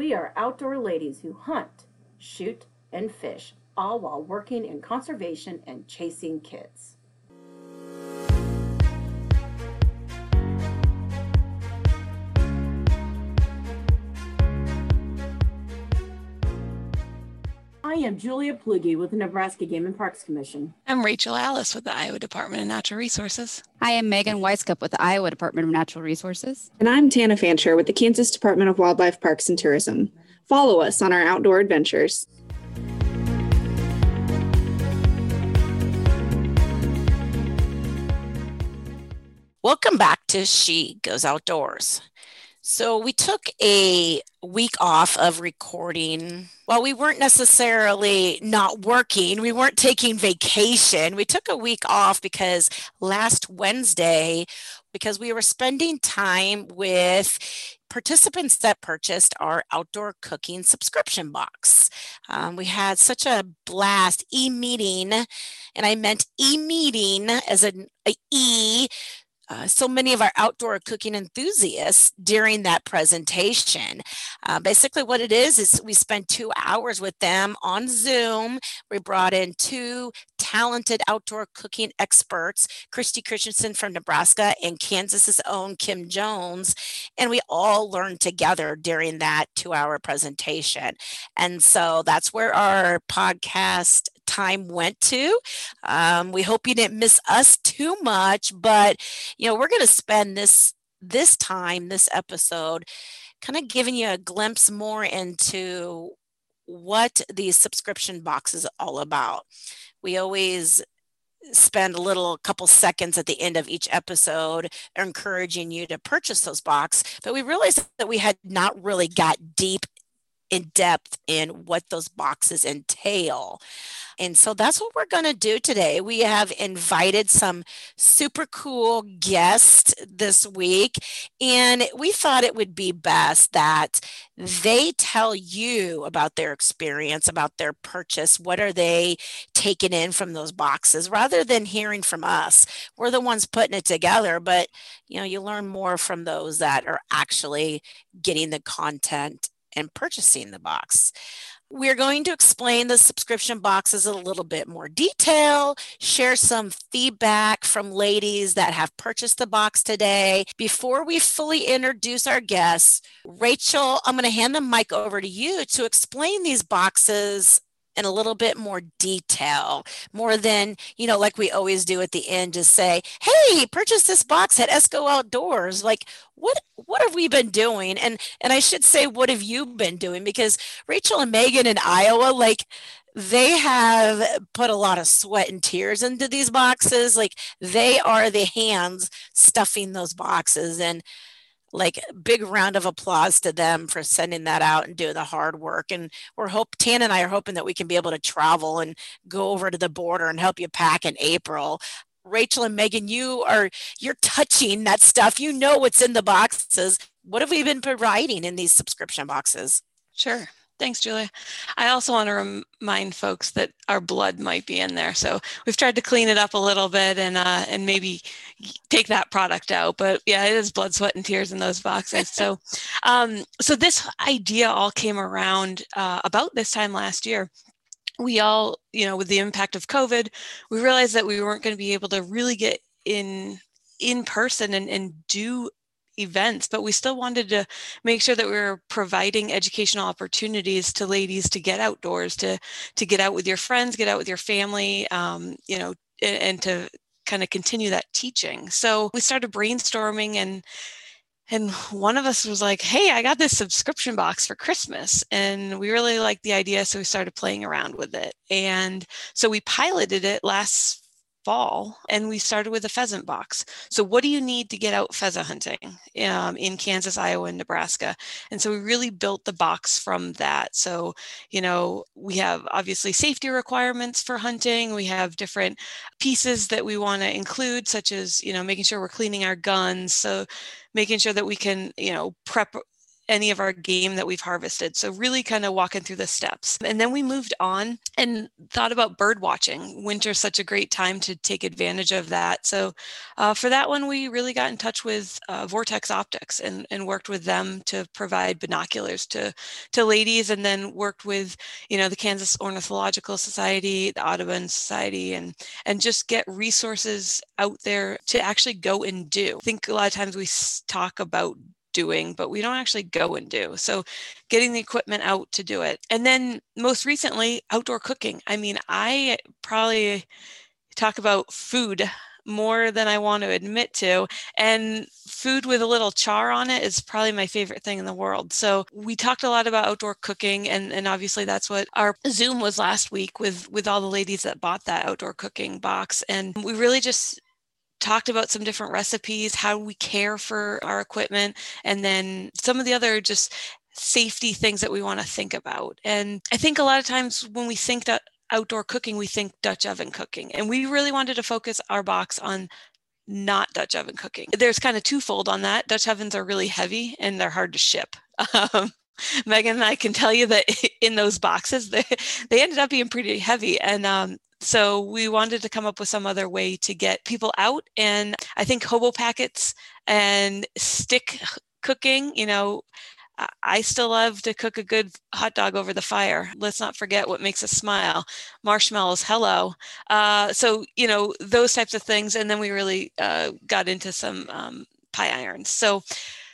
We are outdoor ladies who hunt, shoot, and fish, all while working in conservation and chasing kids. I am Julia Plugi with the Nebraska Game and Parks Commission. I'm Rachel Alice with the Iowa Department of Natural Resources. I am Megan Weiskup with the Iowa Department of Natural Resources. And I'm Tana Fancher with the Kansas Department of Wildlife Parks and Tourism. Follow us on our outdoor adventures. Welcome back to She Goes Outdoors. So we took a week off of recording. While we weren't necessarily not working, we weren't taking vacation. We took a week off because last Wednesday, because we were spending time with participants that purchased our outdoor cooking subscription box. Um, we had such a blast e-meeting, and I meant e-meeting as an E uh, so many of our outdoor cooking enthusiasts during that presentation. Uh, basically, what it is is we spent two hours with them on Zoom. We brought in two talented outdoor cooking experts, Christy Christensen from Nebraska and Kansas's own Kim Jones, and we all learned together during that two hour presentation. And so that's where our podcast time went to. Um, we hope you didn't miss us too much, but you know, we're going to spend this this time, this episode, kind of giving you a glimpse more into what the subscription box is all about. We always spend a little couple seconds at the end of each episode encouraging you to purchase those box but we realized that we had not really got deep in depth in what those boxes entail and so that's what we're going to do today. We have invited some super cool guests this week, and we thought it would be best that they tell you about their experience, about their purchase. What are they taking in from those boxes rather than hearing from us? We're the ones putting it together, but you know, you learn more from those that are actually getting the content and purchasing the box. We're going to explain the subscription boxes a little bit more detail, share some feedback from ladies that have purchased the box today. Before we fully introduce our guests, Rachel, I'm going to hand the mic over to you to explain these boxes in a little bit more detail, more than, you know, like we always do at the end, just say, hey, purchase this box at Esco Outdoors. Like, what what have we been doing? And and I should say, what have you been doing? Because Rachel and Megan in Iowa, like they have put a lot of sweat and tears into these boxes. Like they are the hands stuffing those boxes. And like big round of applause to them for sending that out and doing the hard work and we're hope tan and i are hoping that we can be able to travel and go over to the border and help you pack in april. Rachel and megan you are you're touching that stuff. You know what's in the boxes. What have we been providing in these subscription boxes? Sure Thanks, Julia. I also want to remind folks that our blood might be in there. So we've tried to clean it up a little bit and uh, and maybe take that product out. But yeah, it is blood, sweat, and tears in those boxes. So um, so this idea all came around uh, about this time last year we all, you know, with the impact of COVID, we realized that we weren't going to be able to really get in in person and, and do events, but we still wanted to make sure that we were providing educational opportunities to ladies to get outdoors, to to get out with your friends, get out with your family, um, you know, and, and to kind of continue that teaching. So we started brainstorming and and one of us was like, "Hey, I got this subscription box for Christmas." And we really liked the idea, so we started playing around with it. And so we piloted it last fall and we started with a pheasant box. So what do you need to get out pheasant hunting um, in kansas iowa and nebraska? And so we really built the box from that. So you know we have obviously safety requirements for hunting. We have different pieces that we want to include such as you know making sure we're cleaning our guns so making sure that we can you know prep any of our game that we've harvested. So really kind of walking through the steps. And then we moved on and thought about bird watching. Winter's such a great time to take advantage of that. So uh, for that one, we really got in touch with uh, Vortex Optics and, and worked with them to provide binoculars to, to ladies and then worked with, you know, the Kansas Ornithological Society, the Audubon Society, and, and just get resources out there to actually go and do. I think a lot of times we talk about doing, but we don't actually go and do. So getting the equipment out to do it. And then most recently, outdoor cooking. I mean, I probably talk about food more than I want to admit to. And food with a little char on it is probably my favorite thing in the world. So we talked a lot about outdoor cooking and, and obviously that's what our Zoom was last week with with all the ladies that bought that outdoor cooking box. And we really just talked about some different recipes, how we care for our equipment, and then some of the other just safety things that we want to think about. And I think a lot of times when we think that outdoor cooking, we think Dutch oven cooking. And we really wanted to focus our box on not Dutch oven cooking. There's kind of twofold on that. Dutch ovens are really heavy and they're hard to ship. Um, Megan and I can tell you that in those boxes, they, they ended up being pretty heavy. And um, so we wanted to come up with some other way to get people out. And I think hobo packets and stick cooking, you know, I still love to cook a good hot dog over the fire. Let's not forget what makes us smile. Marshmallows, hello. Uh, so, you know, those types of things. And then we really uh, got into some um, pie irons. So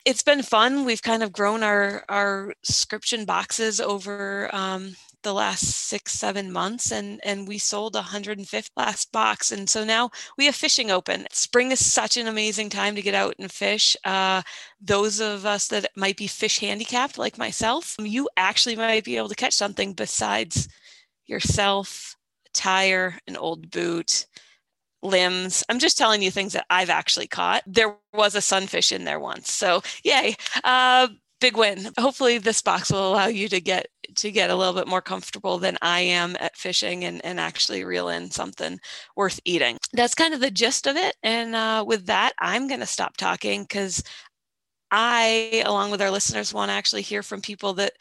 it's been fun. We've kind of grown our, our subscription boxes over um, the last six, seven months, and and we sold 105th last box, and so now we have fishing open. Spring is such an amazing time to get out and fish. Uh, those of us that might be fish handicapped, like myself, you actually might be able to catch something besides yourself, tire, an old boot limbs. I'm just telling you things that I've actually caught. There was a sunfish in there once. So, yay. Uh, big win. Hopefully this box will allow you to get to get a little bit more comfortable than I am at fishing and, and actually reel in something worth eating. That's kind of the gist of it. And uh, with that, I'm going to stop talking because I, along with our listeners, want to actually hear from people that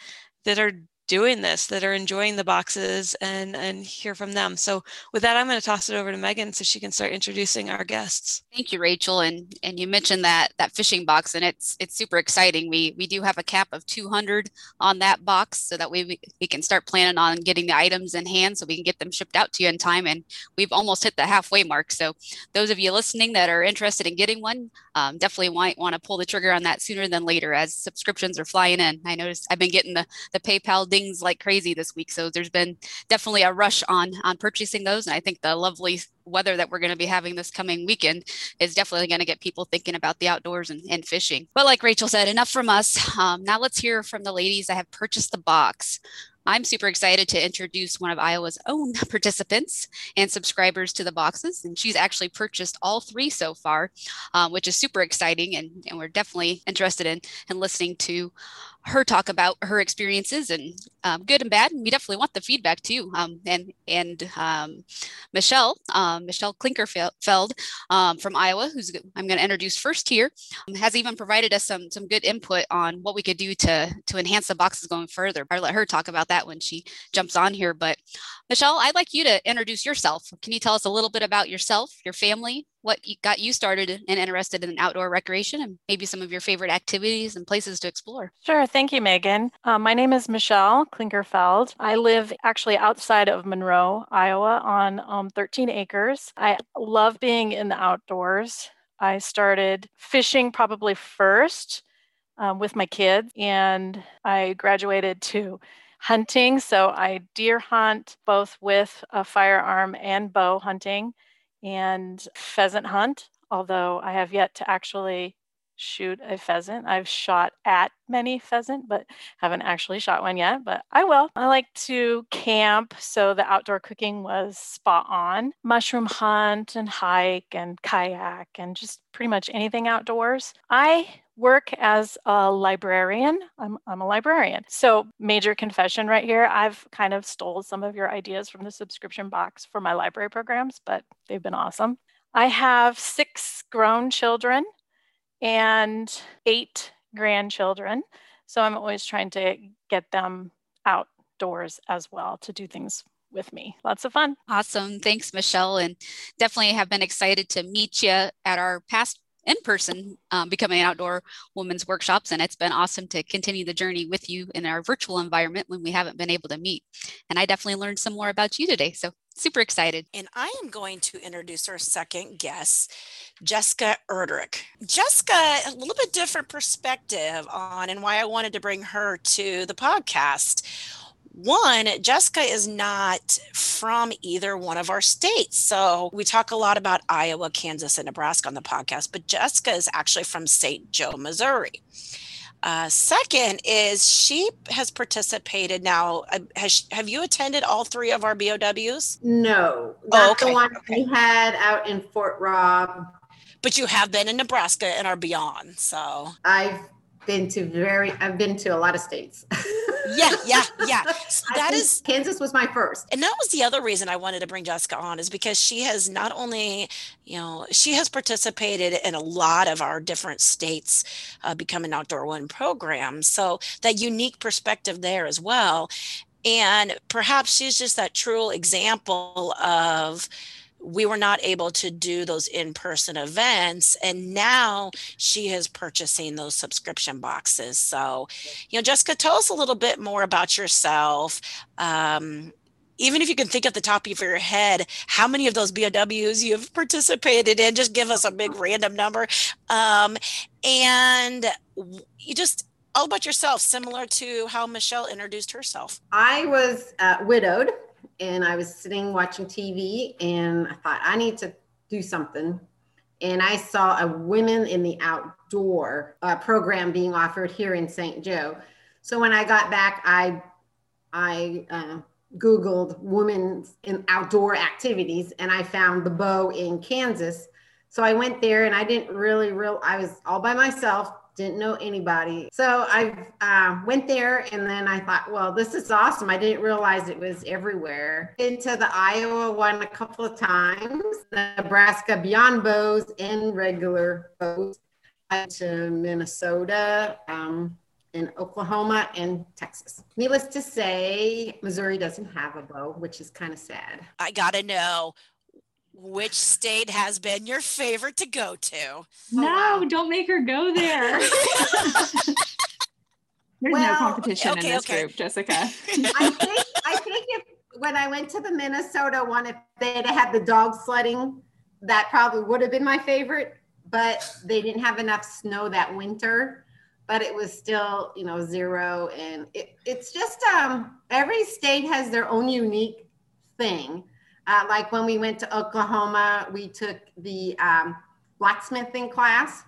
that are doing this that are enjoying the boxes and and hear from them. So with that i'm going to toss it over to megan so she can start introducing our guests. Thank you rachel and and you mentioned that that fishing box and it's it's super exciting. We we do have a cap of 200 on that box so that we we can start planning on getting the items in hand so we can get them shipped out to you in time and we've almost hit the halfway mark. So those of you listening that are interested in getting one um, definitely might want to pull the trigger on that sooner than later as subscriptions are flying in. I noticed i've been getting the the paypal things like crazy this week. So there's been definitely a rush on on purchasing those, and I think the lovely weather that we're going to be having this coming weekend is definitely going to get people thinking about the outdoors and, and fishing. But like Rachel said, enough from us. Um, now let's hear from the ladies that have purchased the box. I'm super excited to introduce one of Iowa's own participants and subscribers to the boxes. And she's actually purchased all three so far, um, which is super exciting. And, and we're definitely interested in, in listening to her talk about her experiences and um, good and bad. And we definitely want the feedback too. Um, and and um, Michelle, um, Michelle Klinkerfeld um, from Iowa, who's I'm going to introduce first here, um, has even provided us some some good input on what we could do to to enhance the boxes going further. I'll let her talk about that when she jumps on here. But Michelle, I'd like you to introduce yourself. Can you tell us a little bit about yourself, your family, what got you started and interested in outdoor recreation, and maybe some of your favorite activities and places to explore? Sure. Thank you, Megan. Uh, my name is Michelle Klinkerfeld. I live actually outside of Monroe, Iowa, on um, 13 acres. I love being in the outdoors. I started fishing probably first um, with my kids, and I graduated to hunting. So I deer hunt both with a firearm and bow hunting and pheasant hunt, although I have yet to actually shoot a pheasant. I've shot at many pheasant, but haven't actually shot one yet, but I will. I like to camp, so the outdoor cooking was spot on. Mushroom hunt and hike and kayak and just pretty much anything outdoors. I work as a librarian. I'm, I'm a librarian. So, major confession right here. I've kind of stole some of your ideas from the subscription box for my library programs, but they've been awesome. I have six grown children and eight grandchildren. So I'm always trying to get them outdoors as well to do things with me. Lots of fun. Awesome. Thanks, Michelle. And definitely have been excited to meet you at our past in person um, becoming outdoor women's workshops. And it's been awesome to continue the journey with you in our virtual environment when we haven't been able to meet. And I definitely learned some more about you today. So super excited. And I am going to introduce our second guest, Jessica Erdrich. Jessica, a little bit different perspective on and why I wanted to bring her to the podcast one, Jessica is not from either one of our states. So we talk a lot about Iowa, Kansas, and Nebraska on the podcast, but Jessica is actually from St. Joe, Missouri. Uh, second is she has participated now. Uh, has, have you attended all three of our BOWs? No, that's oh, okay. the one okay. we had out in Fort Robb. But you have been in Nebraska and are beyond. So I've been to very i've been to a lot of states. Yeah yeah yeah. So that is kansas was my first. And that was the other reason i wanted to bring jessica on is because she has not only you know she has participated in a lot of our different states uh, become an outdoor one program. So that unique perspective there as well. And perhaps she's just that true example of we were not able to do those in-person events and now she is purchasing those subscription boxes so you know jessica tell us a little bit more about yourself um, even if you can think at the top of your head how many of those BOWs you've participated in, just give us a big random number. Um, and you just all about yourself, similar to how Michelle introduced herself. I was uh, widowed and I was sitting watching TV and I thought, I need to do something. And I saw a Women in the Outdoor uh, program being offered here in St. Joe. So when I got back, I, I uh, Googled women in outdoor activities and I found the bow in Kansas. So I went there and I didn't really real I was all by myself didn't know anybody. So I uh, went there and then I thought, well, this is awesome. I didn't realize it was everywhere. Into the Iowa one a couple of times, Nebraska beyond bows and regular bows. To Minnesota, um, in Oklahoma and Texas. Needless to say, Missouri doesn't have a bow, which is kind of sad. I gotta know which state has been your favorite to go to? Oh, no, wow. don't make her go there. There's well, no competition okay, in this okay. group, Jessica. I think I think if when I went to the Minnesota one, if they had had the dog sledding, that probably would have been my favorite. But they didn't have enough snow that winter. But it was still, you know, zero, and it, it's just um, every state has their own unique thing. Uh, like when we went to Oklahoma, we took the um, blacksmithing class.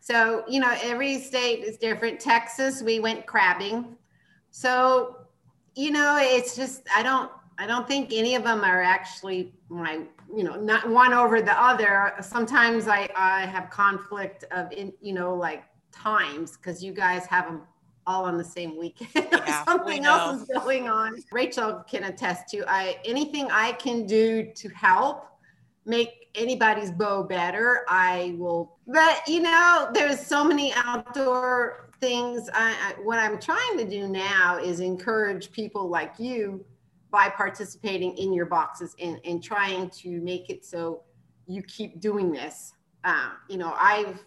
So, you know, every state is different. Texas, we went crabbing. So, you know, it's just, I don't, I don't think any of them are actually my, you know, not one over the other. Sometimes I, I have conflict of, in, you know, like times because you guys have them all on the same weekend. Yeah, Something else is going on. Rachel can attest to I anything I can do to help make anybody's bow better, I will. But you know, there's so many outdoor things. I, I, what I'm trying to do now is encourage people like you by participating in your boxes and, and trying to make it so you keep doing this. Uh, you know, I've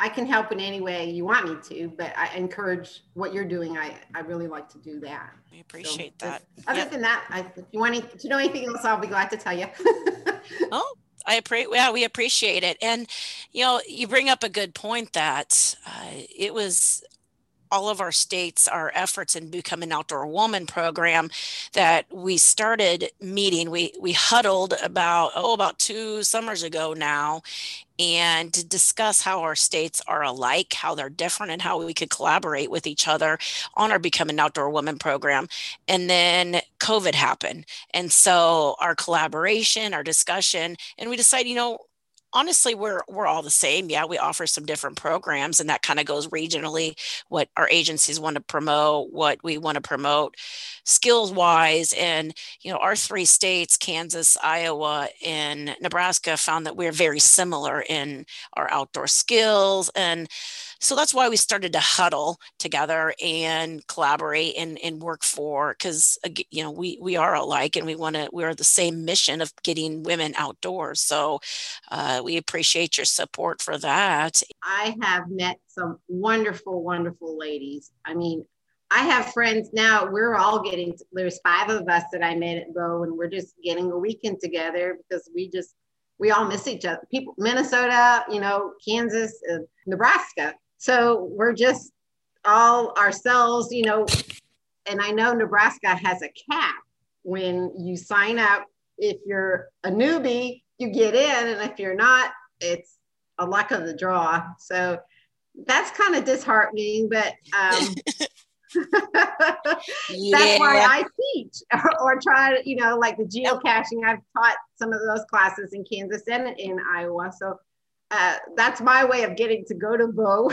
I can help in any way you want me to, but I encourage what you're doing. I, I really like to do that. We appreciate so, that. Other yep. than that, I, if you want to know anything else, I'll be glad to tell you. oh, I appreciate. Yeah, we appreciate it. And you know, you bring up a good point that uh, it was all of our states, our efforts in Become an Outdoor Woman program that we started meeting. We we huddled about oh about two summers ago now, and to discuss how our states are alike, how they're different, and how we could collaborate with each other on our Become an Outdoor Woman program. And then COVID happened, and so our collaboration, our discussion, and we decided, you know, honestly we're we're all the same. Yeah we offer some different programs and that kind of goes regionally what our agencies want to promote what we want to promote skills wise and you know our three states kansas iowa and nebraska found that we're very similar in our outdoor skills and So that's why we started to huddle together and collaborate and, and work for because you know we we are alike and we want to we're the same mission of getting women outdoors. So uh, we appreciate your support for that. I have met some wonderful, wonderful ladies. I mean, I have friends now. We're all getting, there's five of us that I met at Go, and we're just getting a weekend together because we just, we all miss each other. People, Minnesota, you know, Kansas, uh, Nebraska. So we're just all ourselves, you know. And I know Nebraska has a cap when you sign up. If you're a newbie, you get in, and if you're not, it's a luck of the draw. So that's kind of disheartening, but um, yeah. That's why I teach or, or, try to, you know, like the geocaching. I've taught some of those classes in Kansas and in Iowa. So uh, that's my way of getting to go to BOW.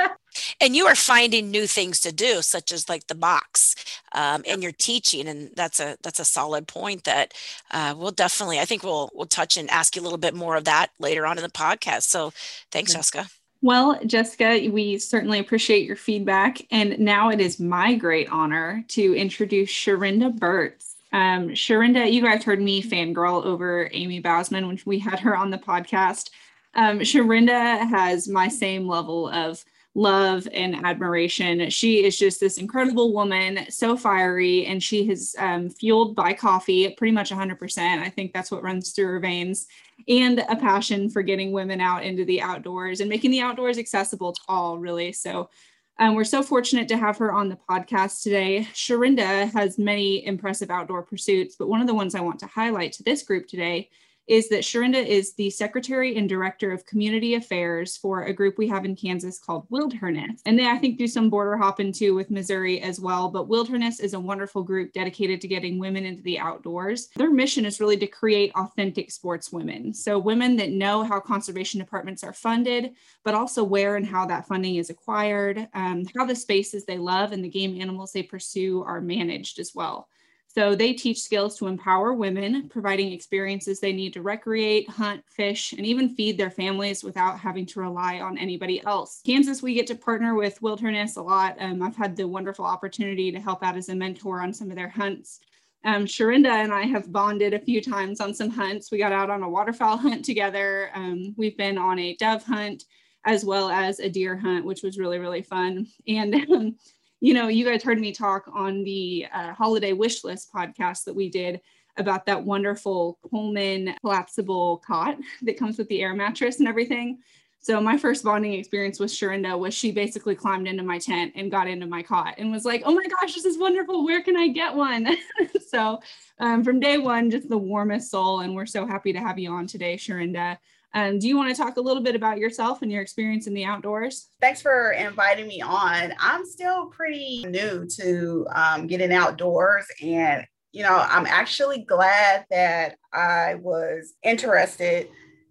and you are finding new things to do, such as like the box, um, and you're teaching, and that's a that's a solid point that uh, we'll definitely. I think we'll we'll touch and ask you a little bit more of that later on in the podcast. So thanks, Jessica. Well, Jessica, we certainly appreciate your feedback. And now it is my great honor to introduce Sharinda Burtz. Um, Sharinda, you guys heard me fangirl over Amy Bausman when we had her on the podcast. Um, Sharinda has my same level of love and admiration. She is just this incredible woman, so fiery, and she has um, fueled by coffee pretty much 100%. I think that's what runs through her veins, and a passion for getting women out into the outdoors and making the outdoors accessible to all, really. So, um, we're so fortunate to have her on the podcast today. Sharinda has many impressive outdoor pursuits, but one of the ones I want to highlight to this group today is that Sharinda is the Secretary and Director of Community Affairs for a group we have in Kansas called Wilderness. And they, I think, do some border hopping too with Missouri as well. But Wilderness is a wonderful group dedicated to getting women into the outdoors. Their mission is really to create authentic sports women. So, women that know how conservation departments are funded, but also where and how that funding is acquired, um, how the spaces they love and the game animals they pursue are managed as well. So they teach skills to empower women, providing experiences they need to recreate, hunt, fish, and even feed their families without having to rely on anybody else. Kansas, we get to partner with Wilderness a lot. Um, I've had the wonderful opportunity to help out as a mentor on some of their hunts. Um, Sharinda and I have bonded a few times on some hunts. We got out on a waterfowl hunt together. Um, we've been on a dove hunt as well as a deer hunt, which was really, really fun. And um, you know, you guys heard me talk on the uh, holiday wish list podcast that we did about that wonderful Coleman collapsible cot that comes with the air mattress and everything. So my first bonding experience with Sharinda was she basically climbed into my tent and got into my cot and was like, "Oh my gosh, this is wonderful! Where can I get one?" so um, from day one, just the warmest soul, and we're so happy to have you on today, Sharinda. Um, do you want to talk a little bit about yourself and your experience in the outdoors? Thanks for inviting me on. I'm still pretty new to um, getting outdoors, and you know, I'm actually glad that I was interested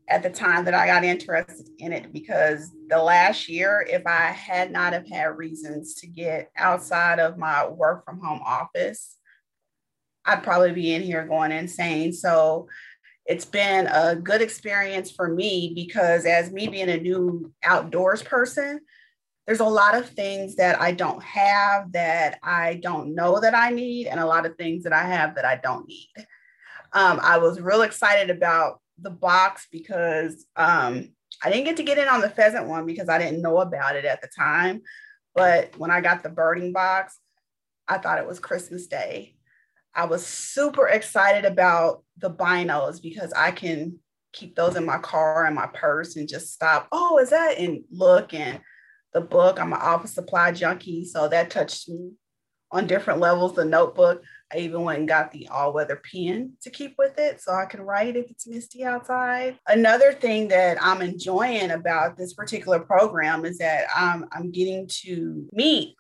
at the time that I got interested in it because the last year, if I had not have had reasons to get outside of my work from home office, I'd probably be in here going insane. So it's been a good experience for me because as me being a new outdoors person there's a lot of things that i don't have that i don't know that i need and a lot of things that i have that i don't need. Um, i was real excited about the box because um, i didn't get to get in on the pheasant one because i didn't know about it at the time but when i got the birding box i thought it was christmas day I was super excited about the binos because I can keep those in my car and my purse and just stop. Oh, is that? And look and the book. I'm an office supply junkie, so that touched me on different levels. The notebook. I even went and got the all-weather pen to keep with it so I can write if it's misty outside. Another thing that I'm enjoying about this particular program is that um, I'm getting to meet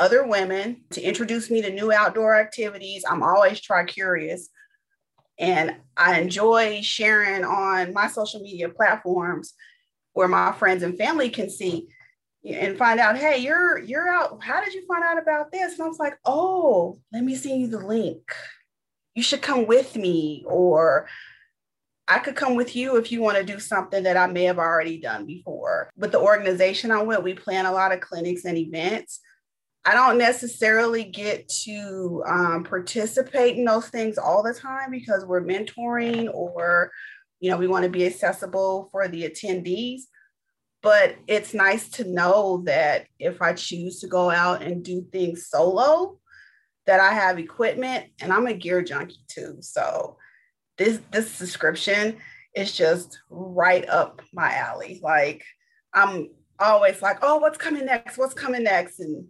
other women to introduce me to new outdoor activities. I'm always try curious. And I enjoy sharing on my social media platforms where my friends and family can see and find out, hey, you're you're out. How did you find out about this? And I was like, oh, let me send you the link. You should come with me. Or I could come with you if you want to do something that I may have already done before. With the organization I went, we plan a lot of clinics and events. I don't necessarily get to um, participate in those things all the time because we're mentoring or, you know, we want to be accessible for the attendees. But it's nice to know that if I choose to go out and do things solo, that I have equipment and I'm a gear junkie too. So this this subscription is just right up my alley. Like I'm always like, oh, what's coming next? What's coming next? And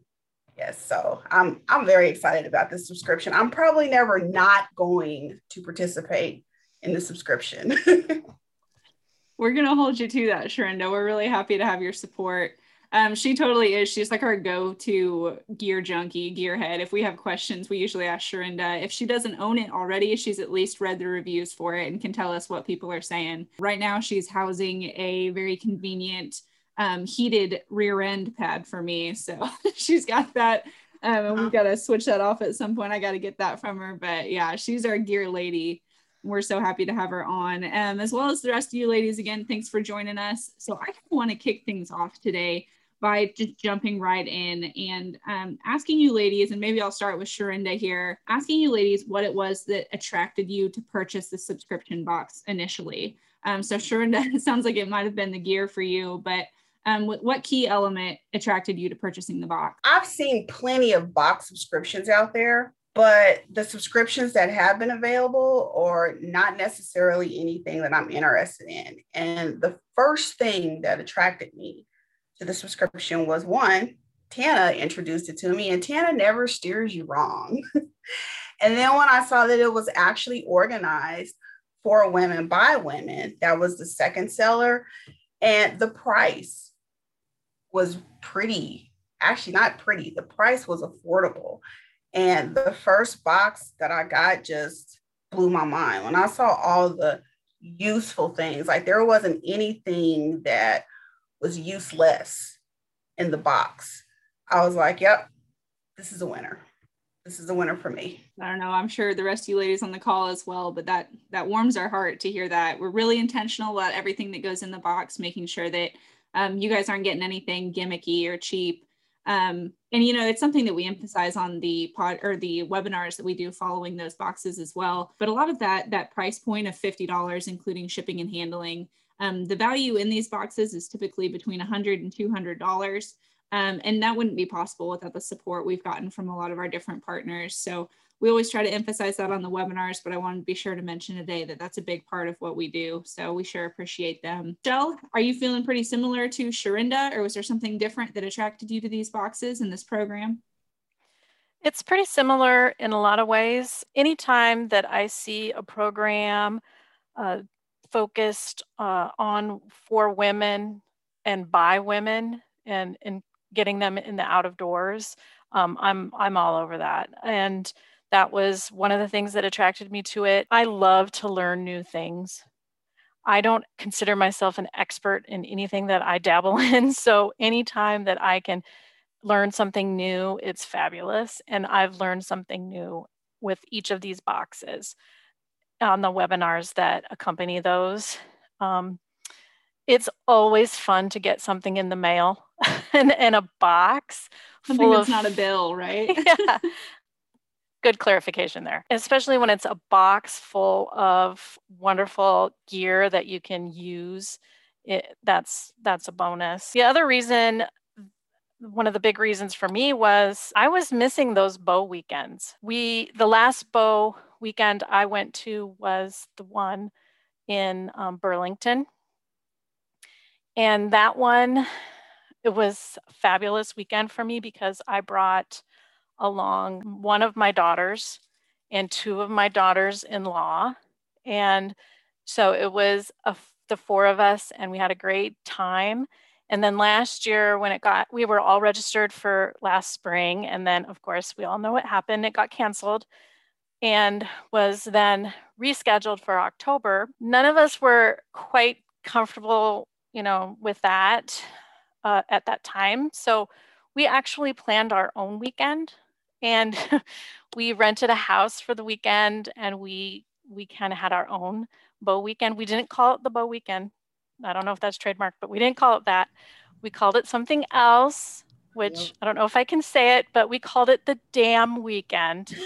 yes, so I'm I'm very excited about this subscription. I'm probably never not going to participate in the subscription. We're gonna hold you to that, Sharinda. We're really happy to have your support. Um, she totally is. She's like our go-to gear junkie, gearhead. If we have questions, we usually ask Sharinda. If she doesn't own it already, she's at least read the reviews for it and can tell us what people are saying. Right now, she's housing a very convenient um, heated rear end pad for me. So she's got that. Um, and we've got to switch that off at some point. I got to get that from her. But yeah, she's our gear lady we're so happy to have her on um, as well as the rest of you ladies again thanks for joining us so i want to kick things off today by just jumping right in and um, asking you ladies, and maybe I'll start with Sharinda here, asking you ladies what it was that attracted you to purchase the subscription box initially. Um, so Sharinda, it sounds like it might have been the gear for you, but um, what, what key element attracted you to purchasing the box? I've seen plenty of box subscriptions out there, but the subscriptions that have been available are not necessarily anything that I'm interested in. And the first thing that attracted me to the subscription was one, Tana introduced it to me, and Tana never steers you wrong. and then when I saw that it was actually organized for women by women, that was the second seller. And the price was pretty, actually, not pretty, the price was affordable. And the first box that I got just blew my mind. When I saw all the useful things, like there wasn't anything that was useless in the box. I was like, yep, this is a winner. This is a winner for me. I don't know. I'm sure the rest of you ladies on the call as well, but that that warms our heart to hear that. We're really intentional about everything that goes in the box, making sure that um, you guys aren't getting anything gimmicky or cheap. Um, and you know, it's something that we emphasize on the pod or the webinars that we do following those boxes as well. But a lot of that that price point of fifty dollars, including shipping and handling, um, the value in these boxes is typically between $100 and $200. Um, and that wouldn't be possible without the support we've gotten from a lot of our different partners. So we always try to emphasize that on the webinars, but I wanted to be sure to mention today that that's a big part of what we do. So we sure appreciate them. Shell, are you feeling pretty similar to Sharinda, or was there something different that attracted you to these boxes in this program? It's pretty similar in a lot of ways. Anytime that I see a program uh, focused uh, on for women and by women and, and getting them in the out of doors. Um, I'm, I'm all over that. And that was one of the things that attracted me to it. I love to learn new things. I don't consider myself an expert in anything that I dabble in. So anytime that I can learn something new, it's fabulous. And I've learned something new with each of these boxes on the webinars that accompany those. Um, it's always fun to get something in the mail and in a box. Something that's of, not a bill, right? yeah. Good clarification there, especially when it's a box full of wonderful gear that you can use. It, that's that's a bonus. The other reason one of the big reasons for me was I was missing those bow weekends. We the last bow weekend I went to was the one in um, Burlington. And that one, it was a fabulous weekend for me because I brought along one of my daughters and two of my daughters in law. And so it was a, the four of us, and we had a great time. And then last year, when it got, we were all registered for last spring. And then, of course, we all know what happened. It got canceled and was then rescheduled for October. None of us were quite comfortable, you know, with that uh, at that time. So we actually planned our own weekend and we rented a house for the weekend and we we kind of had our own bow weekend. We didn't call it the bow weekend. I don't know if that's trademark, but we didn't call it that. We called it something else, which yep. I don't know if I can say it, but we called it the Damn Weekend,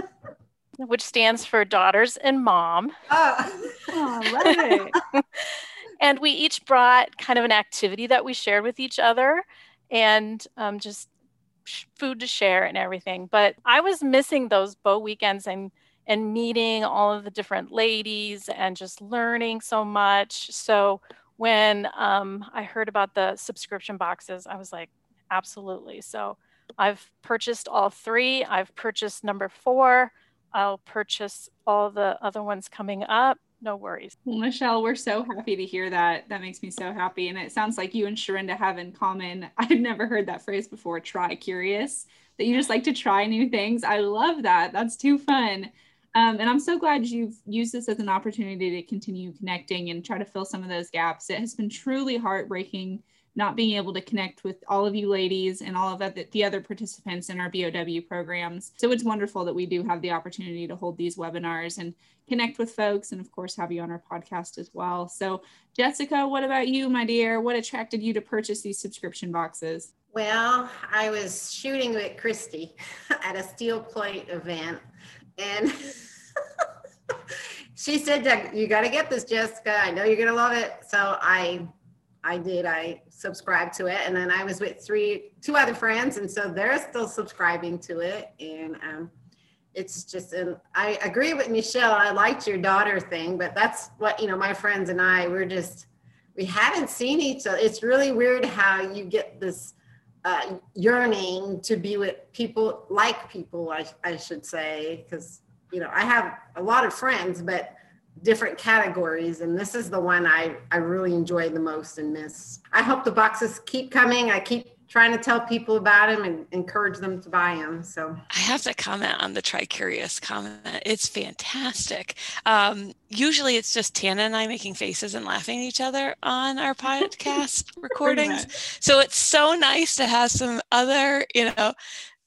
which stands for Daughters and Mom. Oh, oh and we each brought kind of an activity that we shared with each other and um, just food to share and everything. But I was missing those bow weekends and and meeting all of the different ladies and just learning so much. So when um, I heard about the subscription boxes, I was like, absolutely. So I've purchased all three. I've purchased number four. I'll purchase all the other ones coming up no worries. Well, Michelle, we're so happy to hear that. That makes me so happy. And it sounds like you and Sharinda have in common. I've never heard that phrase before, try curious, that you just like to try new things. I love that. That's too fun. Um, and I'm so glad you've used this as an opportunity to continue connecting and try to fill some of those gaps. It has been truly heartbreaking not being able to connect with all of you ladies and all of the other participants in our BOW programs. So it's wonderful that we do have the opportunity to hold these webinars and connect with folks and of course have you on our podcast as well. So Jessica, what about you, my dear? What attracted you to purchase these subscription boxes? Well, I was shooting with Christy at a steel plate event and she said, you got to get this, Jessica. I know you're going to love it. So I I did. I subscribed to it, and then I was with three, two other friends, and so they're still subscribing to it. And um, it's just, and I agree with Michelle. I liked your daughter thing, but that's what you know. My friends and I, we're just, we haven't seen each other. It's really weird how you get this uh, yearning to be with people like people. I, I should say, because you know, I have a lot of friends, but different categories and this is the one I, I really enjoy the most and miss. I hope the boxes keep coming. I keep trying to tell people about them and encourage them to buy them. So I have to comment on the Tri Curious comment. It's fantastic. Um, usually it's just Tana and I making faces and laughing at each other on our podcast recordings. So it's so nice to have some other, you know,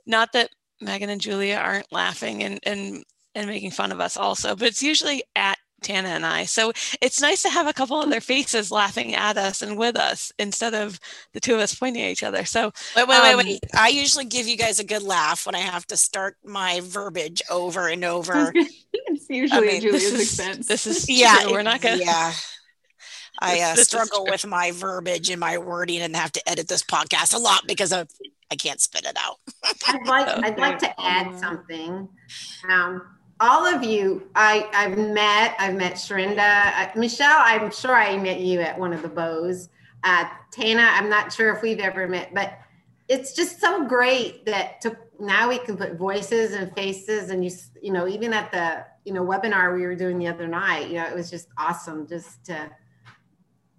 not that Megan and Julia aren't laughing and, and and making fun of us also, but it's usually at Tana and I. So it's nice to have a couple of their faces laughing at us and with us instead of the two of us pointing at each other. So wait, wait, um, wait, wait. I usually give you guys a good laugh when I have to start my verbiage over and over. it's usually I mean, Julia's this expense. Is, this is yeah. True. We're not gonna. Yeah. I uh, struggle with my verbiage and my wording and have to edit this podcast a lot because of I can't spit it out. I'd like I'd like to add something. Um, all of you, I, I've met. I've met Sharinda. Michelle, I'm sure I met you at one of the bows. Uh, Tana, I'm not sure if we've ever met, but it's just so great that to, now we can put voices and faces and you, you know, even at the, you know, webinar we were doing the other night, you know, it was just awesome just to,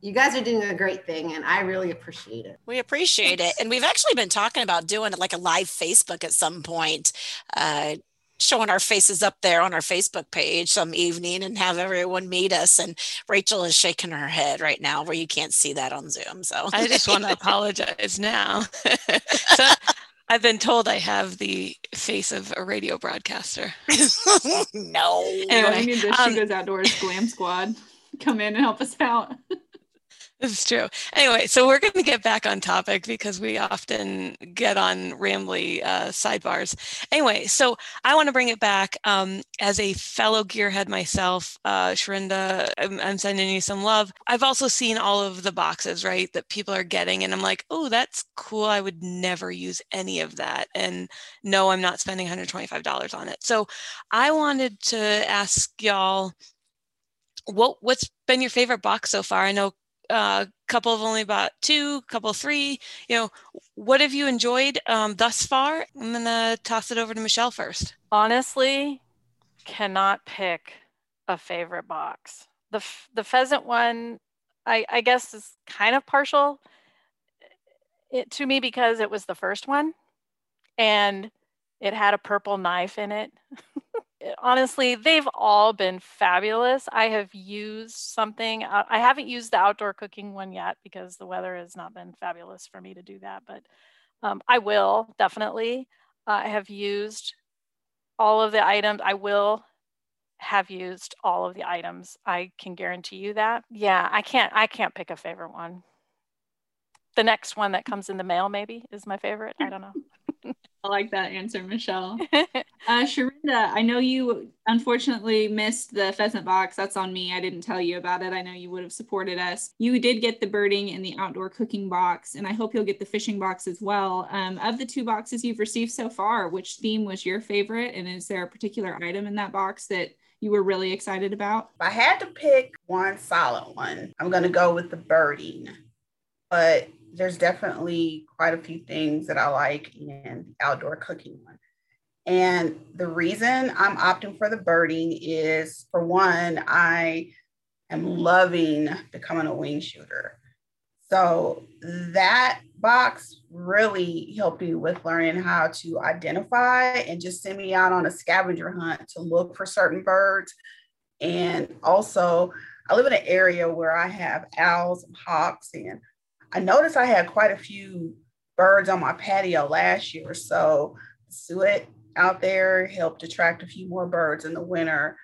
you guys are doing a great thing and I really appreciate it. We appreciate it. And we've actually been talking about doing like a live Facebook at some point. Uh, showing our faces up there on our Facebook page some evening and have everyone meet us. And Rachel is shaking her head right now where you can't see that on Zoom. So I just want to apologize now. so I've been told I have the face of a radio broadcaster. no. Anyway, need this. Um, she goes outdoors glam squad. Come in and help us out. Is true. Anyway, so we're going to get back on topic because we often get on rambly uh, sidebars. Anyway, so I want to bring it back um, as a fellow gearhead myself, uh, Sharinda. I'm, I'm, sending you some love. I've also seen all of the boxes, right, that people are getting, and I'm like, oh, that's cool. I would never use any of that, and no, I'm not spending $125 on it. So I wanted to ask y'all what what's been your favorite box so far? I know uh, couple have only bought two, couple three. You know, what have you enjoyed um, thus far? I'm gonna toss it over to Michelle first. Honestly, cannot pick a favorite box. The the pheasant one, I, I guess, is kind of partial it, to me because it was the first one, and it had a purple knife in it. honestly, they've all been fabulous. I have used something, uh, I haven't used the outdoor cooking one yet because the weather has not been fabulous for me to do that, but um, I will definitely. Uh, I have used all of the items. I will have used all of the items. I can guarantee you that. Yeah, I can't I can't pick a favorite one. The next one that comes in the mail maybe is my favorite. I don't know. I like that answer, Michelle. Uh, Sharinda, I know you unfortunately missed the pheasant box. That's on me. I didn't tell you about it. I know you would have supported us. You did get the birding and the outdoor cooking box, and I hope you'll get the fishing box as well. Um, of the two boxes you've received so far, which theme was your favorite? And is there a particular item in that box that you were really excited about? If I had to pick one solid one, I'm going to go with the birding. But there's definitely quite a few things that I like in outdoor cooking one. And the reason I'm opting for the birding is for one, I am loving becoming a wing shooter. So that box really helped me with learning how to identify and just send me out on a scavenger hunt to look for certain birds. And also, I live in an area where I have owls and hawks, and I noticed I had quite a few birds on my patio last year. So, suet out there helped attract a few more birds in the winter.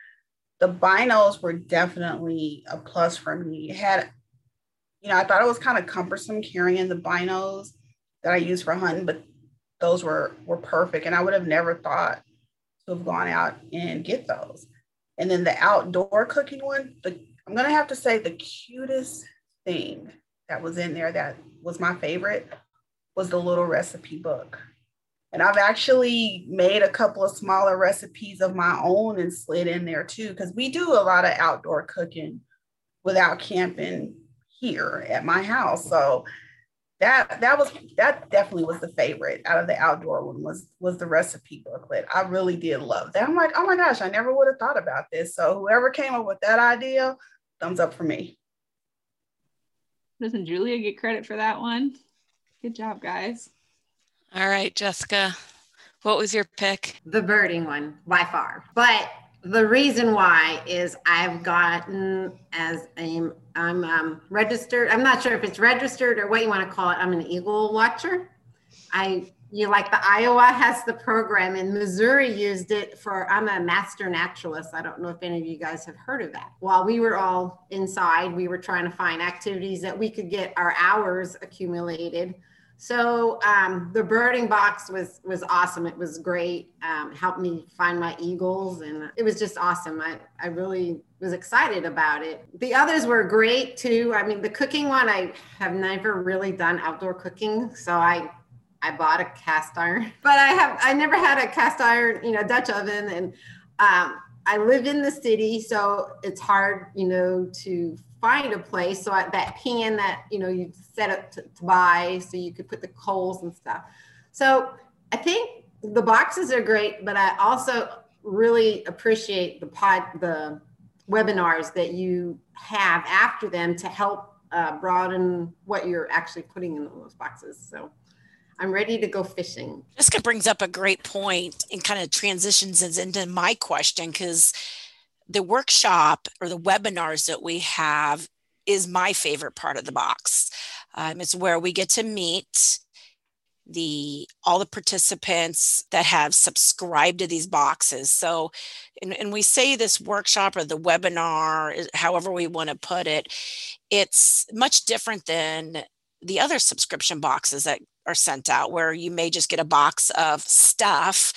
The binos were definitely a plus for me. It had, you know, I thought it was kind of cumbersome carrying the binos that I use for hunting, but those were were perfect. And I would have never thought to have gone out and get those. And then the outdoor cooking one, the, I'm gonna have to say the cutest thing that was in there that was my favorite was the little recipe book. And I've actually made a couple of smaller recipes of my own and slid in there too, because we do a lot of outdoor cooking without camping here at my house. So that that was that definitely was the favorite out of the outdoor one was was the recipe booklet. I really did love that. I'm like, oh my gosh, I never would have thought about this. So whoever came up with that idea, thumbs up for me. Doesn't Julia get credit for that one? Good job, guys. All right, Jessica, what was your pick? The birding one by far. But the reason why is I've gotten as a I'm um, registered. I'm not sure if it's registered or what you want to call it. I'm an eagle watcher. I you like the Iowa has the program and Missouri used it for I'm a master naturalist. I don't know if any of you guys have heard of that. While we were all inside, we were trying to find activities that we could get our hours accumulated so um, the birding box was was awesome. It was great. Um, helped me find my eagles, and it was just awesome. I I really was excited about it. The others were great too. I mean, the cooking one I have never really done outdoor cooking, so I I bought a cast iron, but I have I never had a cast iron, you know, Dutch oven, and um, I live in the city, so it's hard, you know, to find a place. So I, that pan that, you know, you set up to, to buy so you could put the coals and stuff. So I think the boxes are great, but I also really appreciate the pod, the webinars that you have after them to help uh, broaden what you're actually putting in those boxes. So I'm ready to go fishing. Jessica brings up a great point and kind of transitions into my question because the workshop or the webinars that we have is my favorite part of the box. Um, it's where we get to meet the all the participants that have subscribed to these boxes so and, and we say this workshop or the webinar however we want to put it it's much different than the other subscription boxes that are sent out where you may just get a box of stuff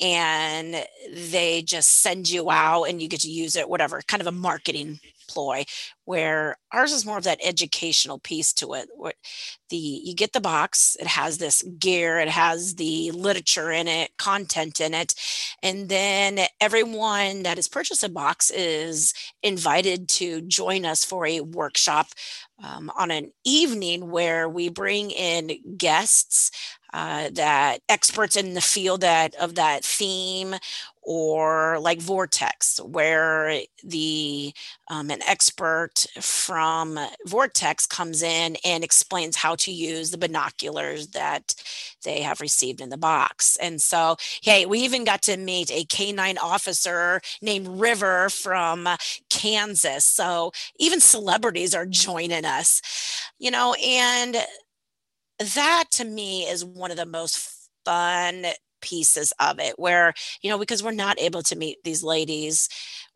and they just send you out and you get to use it whatever kind of a marketing where ours is more of that educational piece to it where the you get the box it has this gear it has the literature in it content in it and then everyone that has purchased a box is invited to join us for a workshop um, on an evening where we bring in guests uh, that experts in the field that of that theme or like vortex where the um, an expert from vortex comes in and explains how to use the binoculars that they have received in the box. And so hey we even got to meet a canine officer named river from kansas. So even celebrities are joining us you know and that to me is one of the most fun pieces of it where you know because we're not able to meet these ladies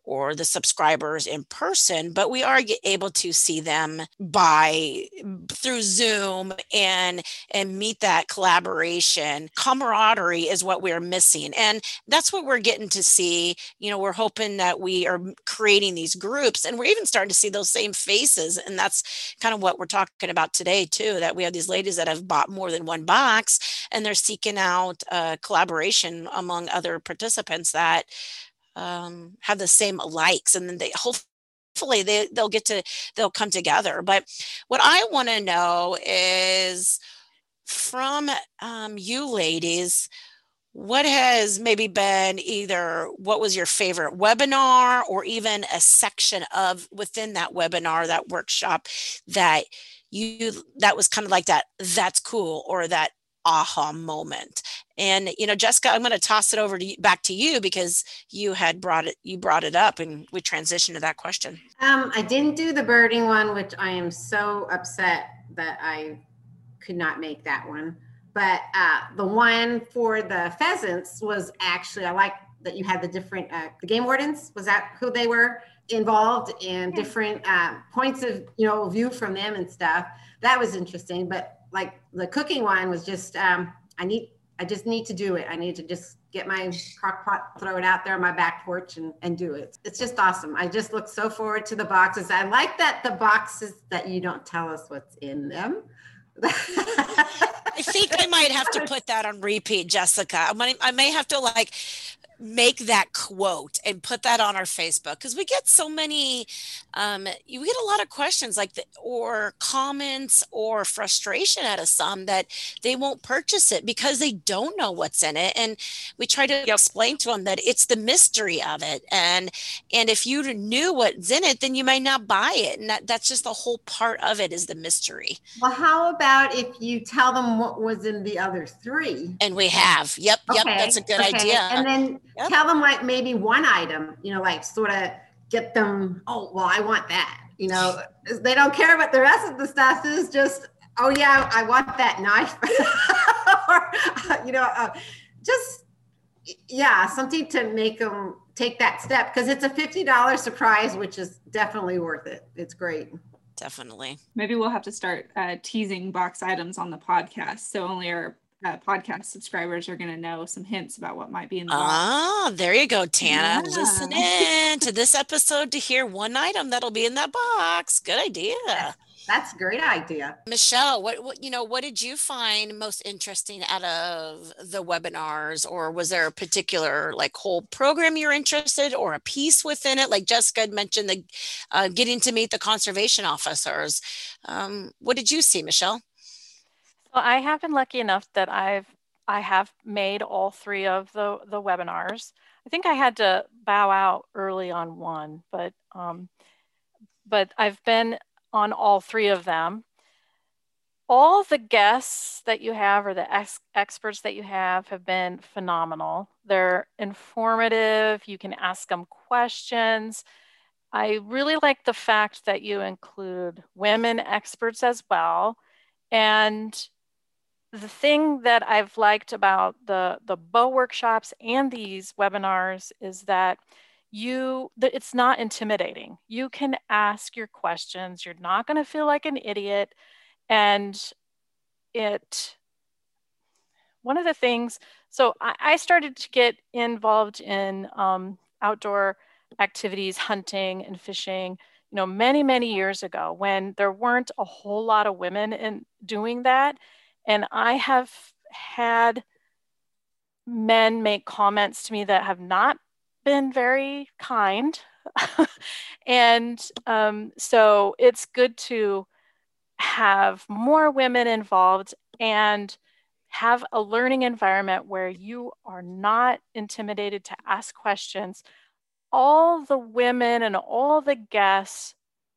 or the subscribers in person, but we are able to see them by through Zoom and and meet that collaboration. Camaraderie is what we're missing. And that's what we're getting to see. You know, we're hoping that we are creating these groups and we're even starting to see those same faces. And that's kind of what we're talking about today, too, that we have these ladies that have bought more than one box and they're seeking out uh, collaboration among other participants that um, have the same likes and then they hopefully they, they'll get to they'll come together. But what i want to know is from um, you ladies what has maybe been either what was your favorite webinar or even a section of within that webinar that workshop that you that was kind of like that that's cool or that aha moment and you know jessica i'm going to toss it over to you, back to you because you had brought it you brought it up and we transitioned to that question. Um, i didn't do the birding one which i am so upset that i could not make that one. But uh, the one for the pheasants was actually i like that you had the different uh, the game wardens. Was that who they were involved in? Different uh, points of you know view from them and stuff. That was interesting but like the cooking one was just um, I need I just need to do it. I need to just get my crock pot, throw it out there on my back porch and, and do it. It's just awesome. I just look so forward to the boxes. I like that the boxes that you don't tell us what's in them. I think I might have to put that on repeat, Jessica. I might, I may have to like make that quote and put that on our Facebook because we get so many, um, you get a lot of questions like the, or comments or frustration out of some that they won't purchase it because they don't know what's in it. And we try to yep. explain to them that it's the mystery of it. And, and if you knew what's in it, then you might not buy it. And that, that's just the whole part of it is the mystery. Well, how about if you tell them what was in the other three? And we have, yep, okay. yep, that's a good okay. idea. And then Yep. Tell them like maybe one item, you know, like sort of get them, oh, well, I want that. You know, they don't care what the rest of the stuff is, just, oh, yeah, I want that knife. or, you know, uh, just, yeah, something to make them take that step because it's a $50 surprise, which is definitely worth it. It's great definitely. Maybe we'll have to start uh, teasing box items on the podcast so only our uh, podcast subscribers are going to know some hints about what might be in the box. Oh, there you go, Tana. Yeah. Listen in to this episode to hear one item that'll be in that box. Good idea. That's a great idea. Michelle, what, what you know, what did you find most interesting out of the webinars or was there a particular like whole program you're interested or a piece within it? Like Jessica had mentioned the uh, getting to meet the conservation officers. Um, what did you see, Michelle? Well, I have been lucky enough that I've I have made all three of the the webinars. I think I had to bow out early on one, but um, but I've been on all three of them. All the guests that you have or the ex- experts that you have have been phenomenal. They're informative. You can ask them questions. I really like the fact that you include women experts as well. And the thing that I've liked about the, the BOW workshops and these webinars is that you it's not intimidating. You can ask your questions. You're not going to feel like an idiot. And it one of the things, so I, I started to get involved in um, outdoor activities, hunting and fishing, you know, many, many years ago when there weren't a whole lot of women in doing that. And I have had men make comments to me that have not been very kind. and um, so it's good to have more women involved and have a learning environment where you are not intimidated to ask questions. All the women and all the guests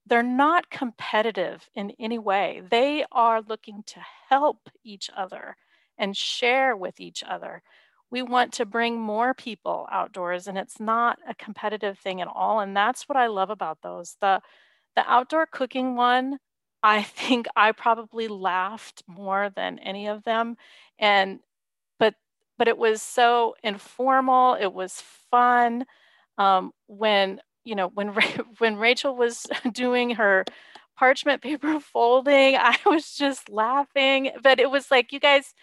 they're not competitive in any way. They are looking to help each other and share with each other. We want to bring more people outdoors and it's not a competitive thing at all. And that's what I love about those. The, the outdoor cooking one, I think I probably laughed more than any of them. And but but it was so informal, it was fun. Um, when you know, when when Rachel was doing her parchment paper folding, I was just laughing. But it was like you guys,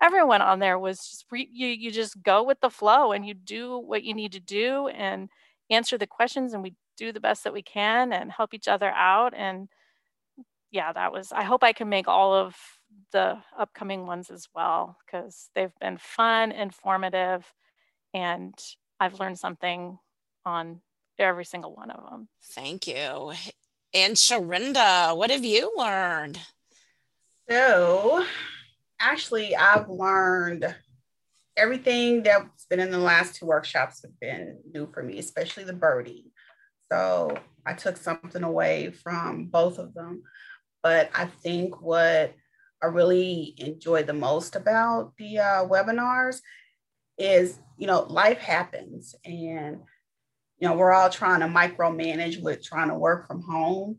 everyone on there was just re- you. You just go with the flow and you do what you need to do and answer the questions, and we do the best that we can and help each other out. And yeah, that was. I hope I can make all of the upcoming ones as well because they've been fun, informative, and I've learned something on every single one of them. Thank you. And Sharinda, what have you learned? So, actually, I've learned everything that's been in the last two workshops have been new for me, especially the birding. So, I took something away from both of them. But I think what I really enjoy the most about the uh, webinars is, you know, life happens and, you know, we're all trying to micromanage with trying to work from home.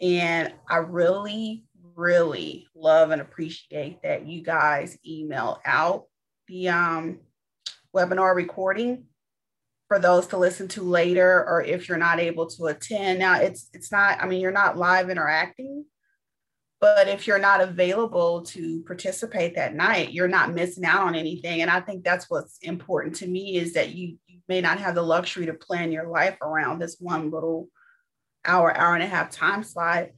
And I really, really love and appreciate that you guys email out the um, webinar recording for those to listen to later or if you're not able to attend now it's it's not i mean you're not live interacting but if you're not available to participate that night, you're not missing out on anything. And I think that's what's important to me is that you, you may not have the luxury to plan your life around this one little hour, hour and a half time slot,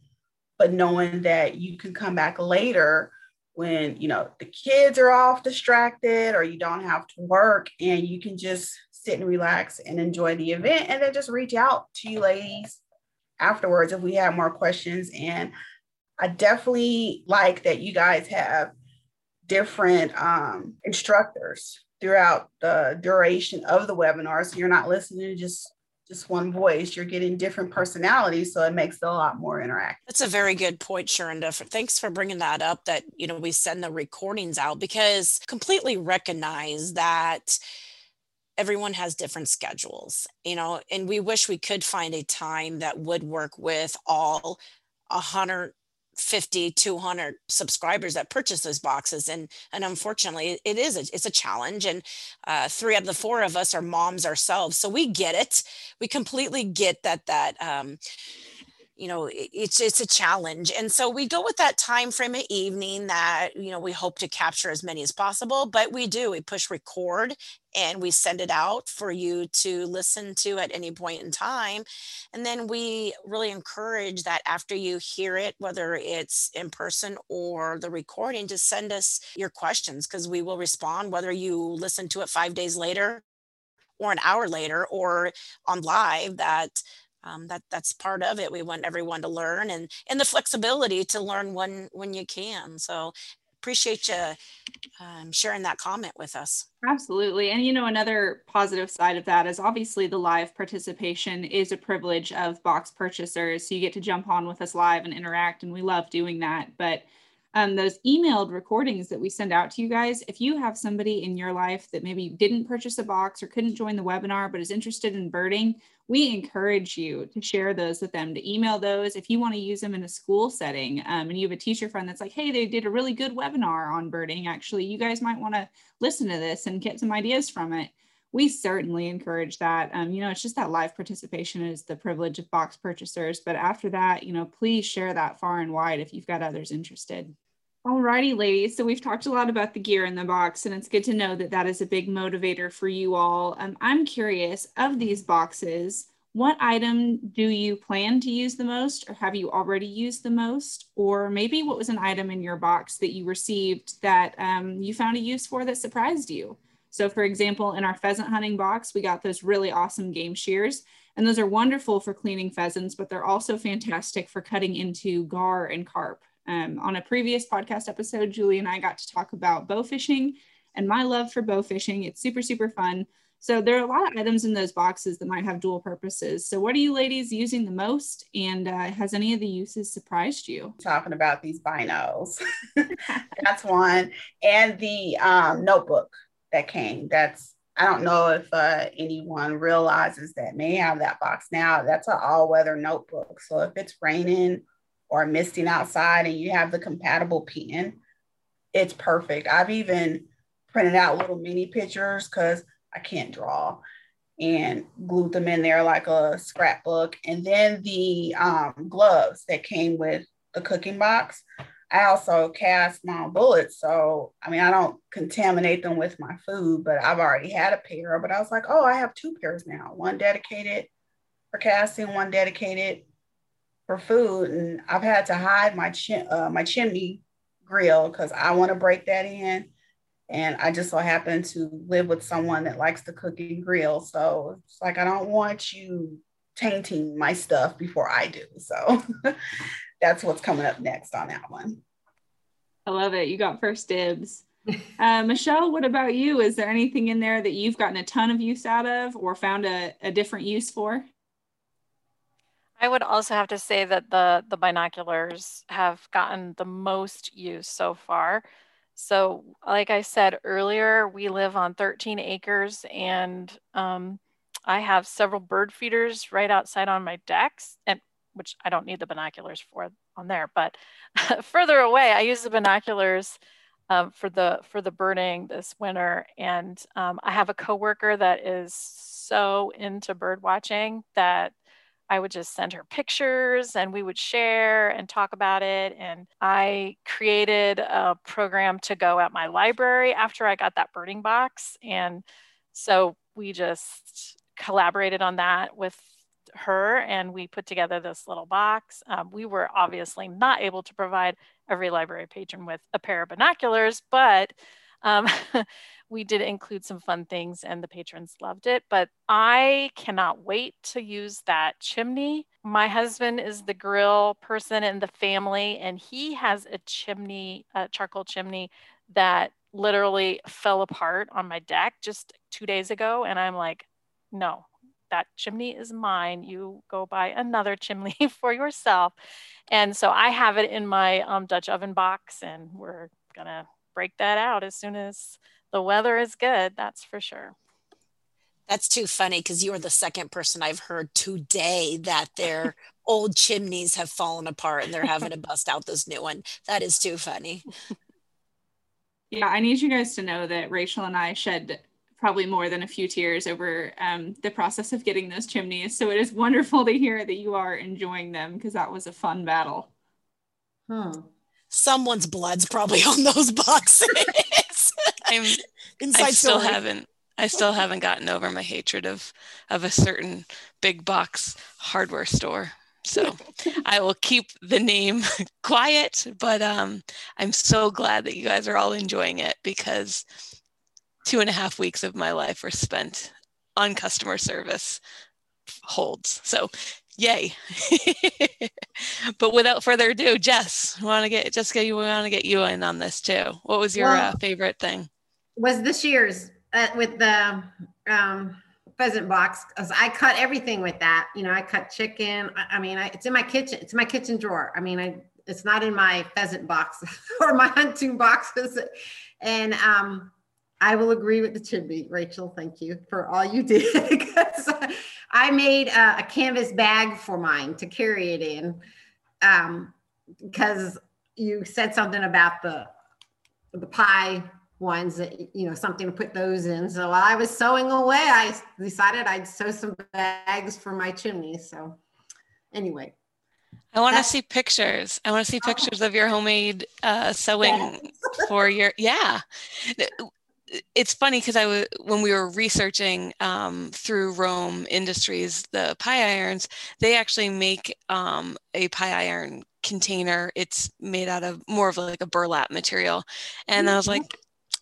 but knowing that you can come back later when you know the kids are off distracted or you don't have to work and you can just sit and relax and enjoy the event and then just reach out to you ladies afterwards if we have more questions. And I definitely like that you guys have different um, instructors throughout the duration of the webinar. So you're not listening to just just one voice. You're getting different personalities, so it makes it a lot more interactive. That's a very good point, Sharinda. Thanks for bringing that up. That you know we send the recordings out because completely recognize that everyone has different schedules you know and we wish we could find a time that would work with all 100 50 200 subscribers that purchase those boxes and and unfortunately it is a, it's a challenge and uh, three out of the four of us are moms ourselves so we get it. We completely get that that um, you know it's it's a challenge and so we go with that time frame of evening that you know we hope to capture as many as possible but we do we push record and we send it out for you to listen to at any point in time and then we really encourage that after you hear it whether it's in person or the recording to send us your questions because we will respond whether you listen to it five days later or an hour later or on live that um, that that's part of it. We want everyone to learn and and the flexibility to learn when when you can. So appreciate you um, sharing that comment with us. Absolutely. And you know, another positive side of that is obviously the live participation is a privilege of box purchasers. So you get to jump on with us live and interact, and we love doing that. But um, those emailed recordings that we send out to you guys, if you have somebody in your life that maybe didn't purchase a box or couldn't join the webinar but is interested in birding, we encourage you to share those with them, to email those. If you want to use them in a school setting um, and you have a teacher friend that's like, hey, they did a really good webinar on birding, actually, you guys might want to listen to this and get some ideas from it. We certainly encourage that. Um, you know, it's just that live participation is the privilege of box purchasers. But after that, you know, please share that far and wide if you've got others interested. Alrighty, ladies. So we've talked a lot about the gear in the box, and it's good to know that that is a big motivator for you all. Um, I'm curious of these boxes, what item do you plan to use the most, or have you already used the most? Or maybe what was an item in your box that you received that um, you found a use for that surprised you? So, for example, in our pheasant hunting box, we got those really awesome game shears. And those are wonderful for cleaning pheasants, but they're also fantastic for cutting into gar and carp. Um, on a previous podcast episode, Julie and I got to talk about bow fishing and my love for bow fishing. It's super, super fun. So there are a lot of items in those boxes that might have dual purposes. So what are you ladies using the most? And uh, has any of the uses surprised you? Talking about these binos. that's one. And the um, notebook that came. That's I don't know if uh, anyone realizes that may have that box now. That's an all-weather notebook. So if it's raining or misting outside and you have the compatible pen, it's perfect. I've even printed out little mini pictures because I can't draw. and glued them in there like a scrapbook. And then the um, gloves that came with the cooking box, I also cast my own bullets. So, I mean, I don't contaminate them with my food, but I've already had a pair. But I was like, oh, I have two pairs now one dedicated for casting, one dedicated for food. And I've had to hide my, chim- uh, my chimney grill because I want to break that in. And I just so happen to live with someone that likes to cook and grill. So it's like, I don't want you tainting my stuff before I do. So that's what's coming up next on that one. I love it. You got first dibs. Uh, Michelle, what about you? Is there anything in there that you've gotten a ton of use out of or found a, a different use for? I would also have to say that the the binoculars have gotten the most use so far. So, like I said earlier, we live on 13 acres, and um, I have several bird feeders right outside on my decks, and which I don't need the binoculars for on there. But further away, I use the binoculars um, for the for the birding this winter, and um, I have a coworker that is so into bird watching that I would just send her pictures and we would share and talk about it. And I created a program to go at my library after I got that birding box. And so we just collaborated on that with her and we put together this little box. Um, we were obviously not able to provide every library patron with a pair of binoculars, but um, we did include some fun things and the patrons loved it. But I cannot wait to use that chimney. My husband is the grill person in the family, and he has a chimney, a charcoal chimney that literally fell apart on my deck just two days ago. And I'm like, no, that chimney is mine. You go buy another chimney for yourself. And so I have it in my um, Dutch oven box, and we're gonna break that out as soon as the weather is good. That's for sure. That's too funny because you are the second person I've heard today that their old chimneys have fallen apart and they're having to bust out this new one. That is too funny. Yeah, I need you guys to know that Rachel and I shed probably more than a few tears over um, the process of getting those chimneys. So it is wonderful to hear that you are enjoying them because that was a fun battle. Hmm. Someone's blood's probably on those boxes. I'm, I still story. haven't. I still haven't gotten over my hatred of of a certain big box hardware store. So I will keep the name quiet, but um, I'm so glad that you guys are all enjoying it because two and a half weeks of my life were spent on customer service holds. So yay. but without further ado, Jess, want to get Jessica, you want to get you in on this too. What was your uh, favorite thing? Was the shears uh, with the um, pheasant box because I cut everything with that. You know, I cut chicken. I, I mean, I, it's in my kitchen. It's my kitchen drawer. I mean, I it's not in my pheasant box or my hunting boxes. And um, I will agree with the chimney, Rachel. Thank you for all you did. I made a, a, canvas bag for mine to carry it in, um, because you said something about the the pie ones that you know something to put those in. So while I was sewing away, I decided I'd sew some bags for my chimney. So anyway, I want to see pictures. I want to see oh. pictures of your homemade uh, sewing for your yeah it's funny because I was when we were researching um, through Rome Industries the pie irons, they actually make um, a pie iron container. It's made out of more of like a burlap material, and I was like,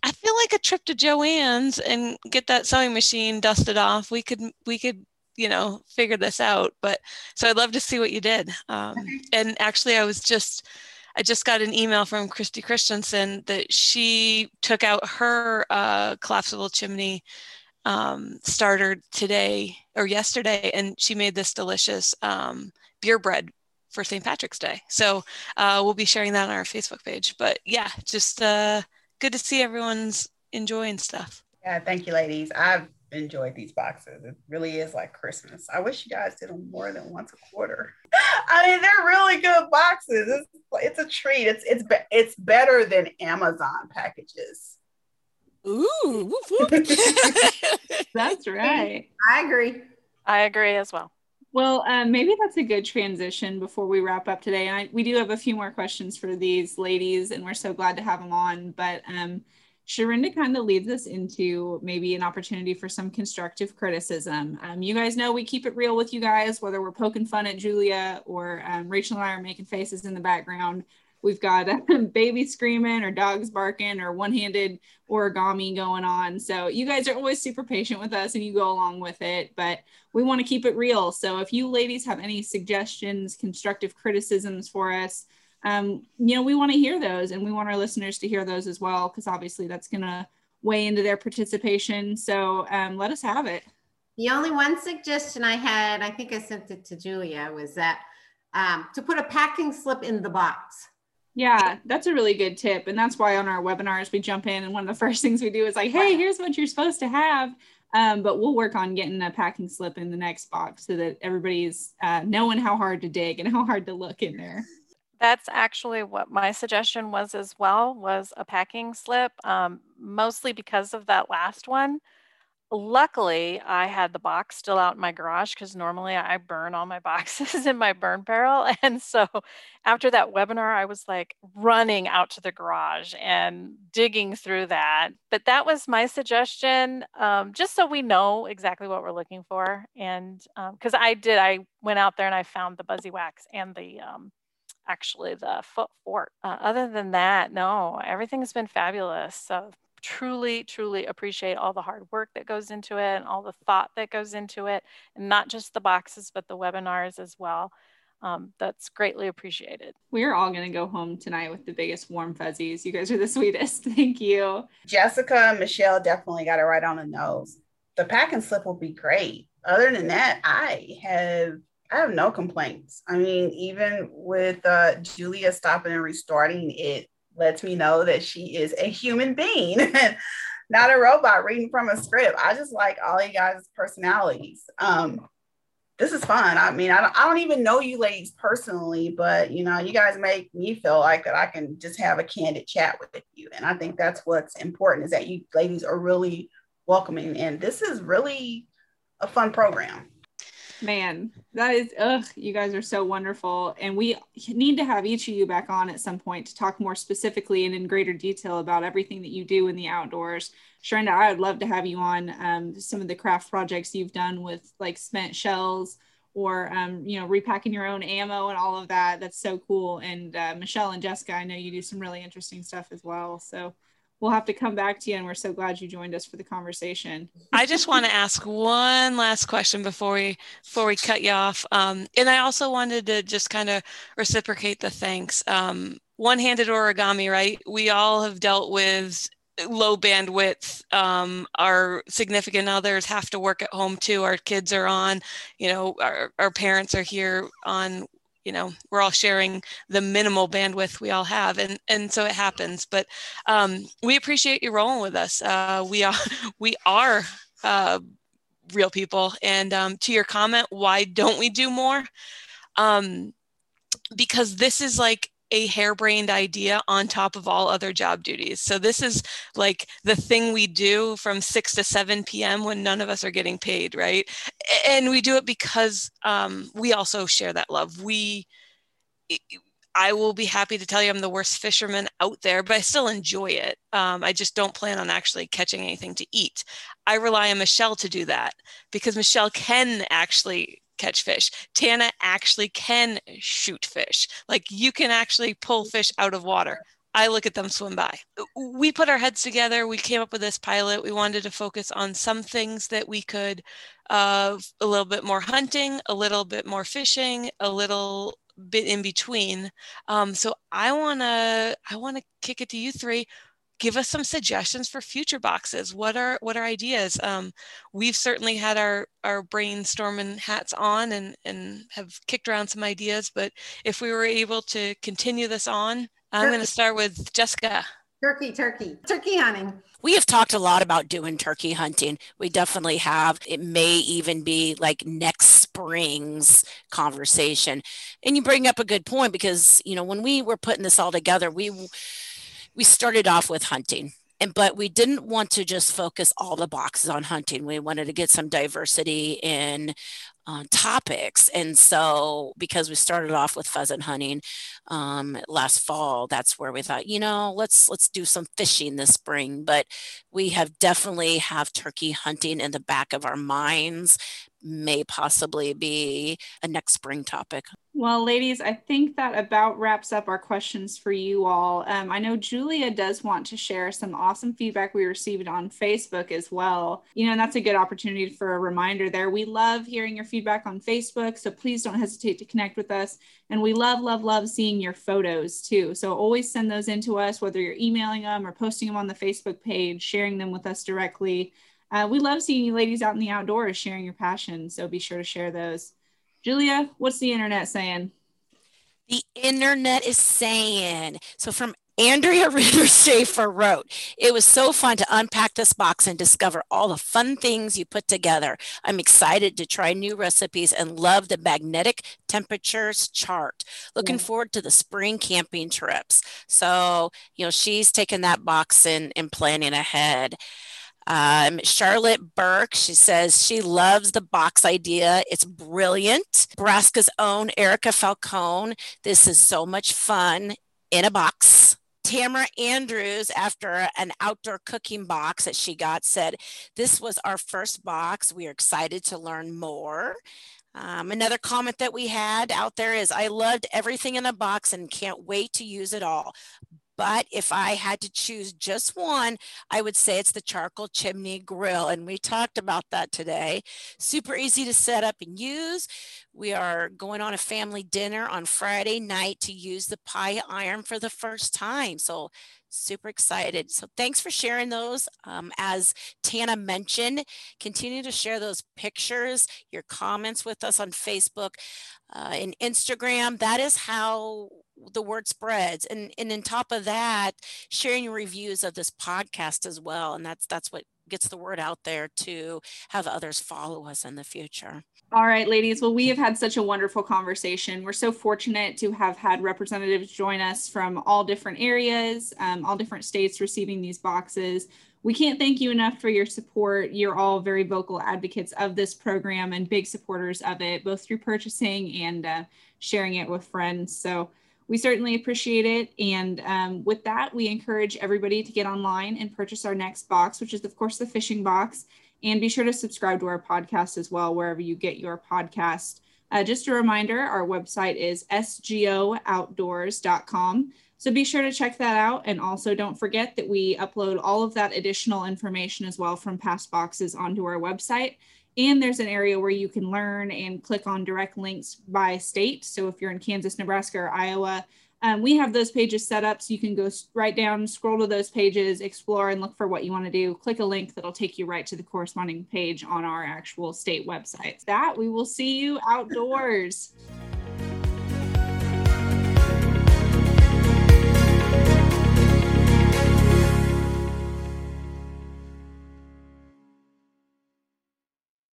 I feel like a trip to Joann's and get that sewing machine dusted off. We could we could you know figure this out. But so I'd love to see what you did. Um, and actually, I was just I just got an email from Christy Christensen that she took out her uh, collapsible chimney um, starter today or yesterday, and she made this delicious um, beer bread for St. Patrick's Day. So uh, we'll be sharing that on our Facebook page. But yeah, just uh, good to see everyone's enjoying stuff. Yeah, thank you, ladies. I've enjoyed these boxes. It really is like Christmas. I wish you guys did them more than once a quarter. I mean, they're really good boxes. It's, it's a treat. It's it's it's better than Amazon packages. Ooh, that's right. I agree. I agree as well. Well, um, maybe that's a good transition before we wrap up today. And I, we do have a few more questions for these ladies, and we're so glad to have them on. But um, Sharinda kind of leads us into maybe an opportunity for some constructive criticism. Um, you guys know we keep it real with you guys, whether we're poking fun at Julia or um, Rachel and I are making faces in the background. We've got a baby screaming or dogs barking or one handed origami going on. So you guys are always super patient with us and you go along with it, but we want to keep it real. So if you ladies have any suggestions, constructive criticisms for us, um, you know, we want to hear those and we want our listeners to hear those as well, because obviously that's going to weigh into their participation. So um, let us have it. The only one suggestion I had, I think I sent it to Julia, was that um, to put a packing slip in the box. Yeah, that's a really good tip. And that's why on our webinars, we jump in and one of the first things we do is like, hey, here's what you're supposed to have. Um, but we'll work on getting a packing slip in the next box so that everybody's uh, knowing how hard to dig and how hard to look in there that's actually what my suggestion was as well was a packing slip um, mostly because of that last one luckily i had the box still out in my garage because normally i burn all my boxes in my burn barrel and so after that webinar i was like running out to the garage and digging through that but that was my suggestion um, just so we know exactly what we're looking for and because um, i did i went out there and i found the buzzy wax and the um, actually the foot fort. Uh, other than that, no, everything's been fabulous. So truly, truly appreciate all the hard work that goes into it and all the thought that goes into it, and not just the boxes, but the webinars as well. Um, that's greatly appreciated. We're all going to go home tonight with the biggest warm fuzzies. You guys are the sweetest. Thank you. Jessica and Michelle definitely got it right on the nose. The pack and slip will be great. Other than that, I have I have no complaints. I mean, even with uh, Julia stopping and restarting, it lets me know that she is a human being, not a robot reading from a script. I just like all you guys' personalities. Um, this is fun. I mean, I don't, I don't even know you ladies personally, but you know, you guys make me feel like that I can just have a candid chat with you. And I think that's what's important is that you ladies are really welcoming. And this is really a fun program man that is ugh you guys are so wonderful. And we need to have each of you back on at some point to talk more specifically and in greater detail about everything that you do in the outdoors. Sharinda, i would love to have you on um, some of the craft projects you've done with like spent shells or um, you know repacking your own ammo and all of that. That's so cool. And uh, michelle and jessica i know you do some really interesting stuff as well. So we'll have to come back to you and we're so glad you joined us for the conversation. I just want to ask one last question before we before we cut you off. Um, and i also wanted to just kind of reciprocate the thanks. Um, one-handed origami right? We all have dealt with low bandwidth. Um, our significant others have to work at home too. Our kids are on you know our, our parents are here on you know we're all sharing the minimal bandwidth we all have and and so it happens. But um, we appreciate you rolling with us. Uh, we are we are uh, real people. And um, to your comment why don't we do more? Um, because this is like a harebrained idea on top of all other job duties. So this is like the thing we do from 6 to 7 p.m. when none of us are getting paid, right? And we do it because um, we also share that love. We, I will be happy to tell you I'm the worst fisherman out there, but I still enjoy it. Um, I just don't plan on actually catching anything to eat. I rely on Michelle to do that because Michelle can actually catch fish. Tana actually can shoot fish. Like you can actually pull fish out of water. I look at them swim by. We put our heads together. We came up with this pilot. We wanted to focus on some things that we could, uh, a little bit more hunting, a little bit more fishing, a little bit in between. Um, so I wanna, I wanna kick it to you three give us some suggestions for future boxes. What are what are ideas? Um, we've certainly had our our brainstorming hats on and and have kicked around some ideas. But if we were able to continue this on, I'm going to start with Jessica. Turkey, turkey, turkey hunting. We have talked a lot about doing turkey hunting. We definitely have. It may even be like next spring's conversation. And you bring up a good point because, you know, when we were putting this all together, we we started off with hunting and but we didn't want to just focus all the boxes on hunting. We wanted to get some diversity in uh, topics. And so, because we started off with pheasant hunting um, last fall, that's where we thought, you know, let's let's do some fishing this spring. But we have definitely have turkey hunting in the back of our minds may possibly be a next spring topic. Well, ladies, I think that about wraps up our questions for you all. Um, I know Julia does want to share some awesome feedback we received on Facebook as well. You know, and that's a good opportunity for a reminder there. We love hearing your feedback on Facebook, so please don't hesitate to connect with us. And we love, love, love seeing your photos too. So always send those in to us, whether you're emailing them or posting them on the Facebook page, sharing them with us directly. Uh, we love seeing you ladies out in the outdoors sharing your passion. So be sure to share those. Julia, what's the internet saying? The internet is saying. So from Andrea Ritter Schaefer wrote, It was so fun to unpack this box and discover all the fun things you put together. I'm excited to try new recipes and love the magnetic temperatures chart. Looking yeah. forward to the spring camping trips. So, you know, she's taking that box and, and planning ahead. Um, Charlotte Burke, she says she loves the box idea. It's brilliant. Nebraska's own Erica Falcone. This is so much fun in a box. Tamara Andrews, after an outdoor cooking box that she got, said, This was our first box. We are excited to learn more. Um, another comment that we had out there is I loved everything in the box and can't wait to use it all. But if I had to choose just one, I would say it's the charcoal chimney grill. And we talked about that today. Super easy to set up and use. We are going on a family dinner on Friday night to use the pie iron for the first time. So super excited. So thanks for sharing those. Um, as Tana mentioned, continue to share those pictures, your comments with us on Facebook uh, and Instagram. That is how the word spreads and and on top of that sharing reviews of this podcast as well and that's that's what gets the word out there to have others follow us in the future all right ladies well we have had such a wonderful conversation we're so fortunate to have had representatives join us from all different areas um, all different states receiving these boxes we can't thank you enough for your support. You're all very vocal advocates of this program and big supporters of it, both through purchasing and uh, sharing it with friends. So we certainly appreciate it. And um, with that, we encourage everybody to get online and purchase our next box, which is, of course, the fishing box. And be sure to subscribe to our podcast as well, wherever you get your podcast. Uh, just a reminder our website is sgooutdoors.com. So be sure to check that out. And also don't forget that we upload all of that additional information as well from past boxes onto our website. And there's an area where you can learn and click on direct links by state. So if you're in Kansas, Nebraska, or Iowa, um, we have those pages set up so you can go right down, scroll to those pages, explore, and look for what you want to do. Click a link that'll take you right to the corresponding page on our actual state website. That we will see you outdoors.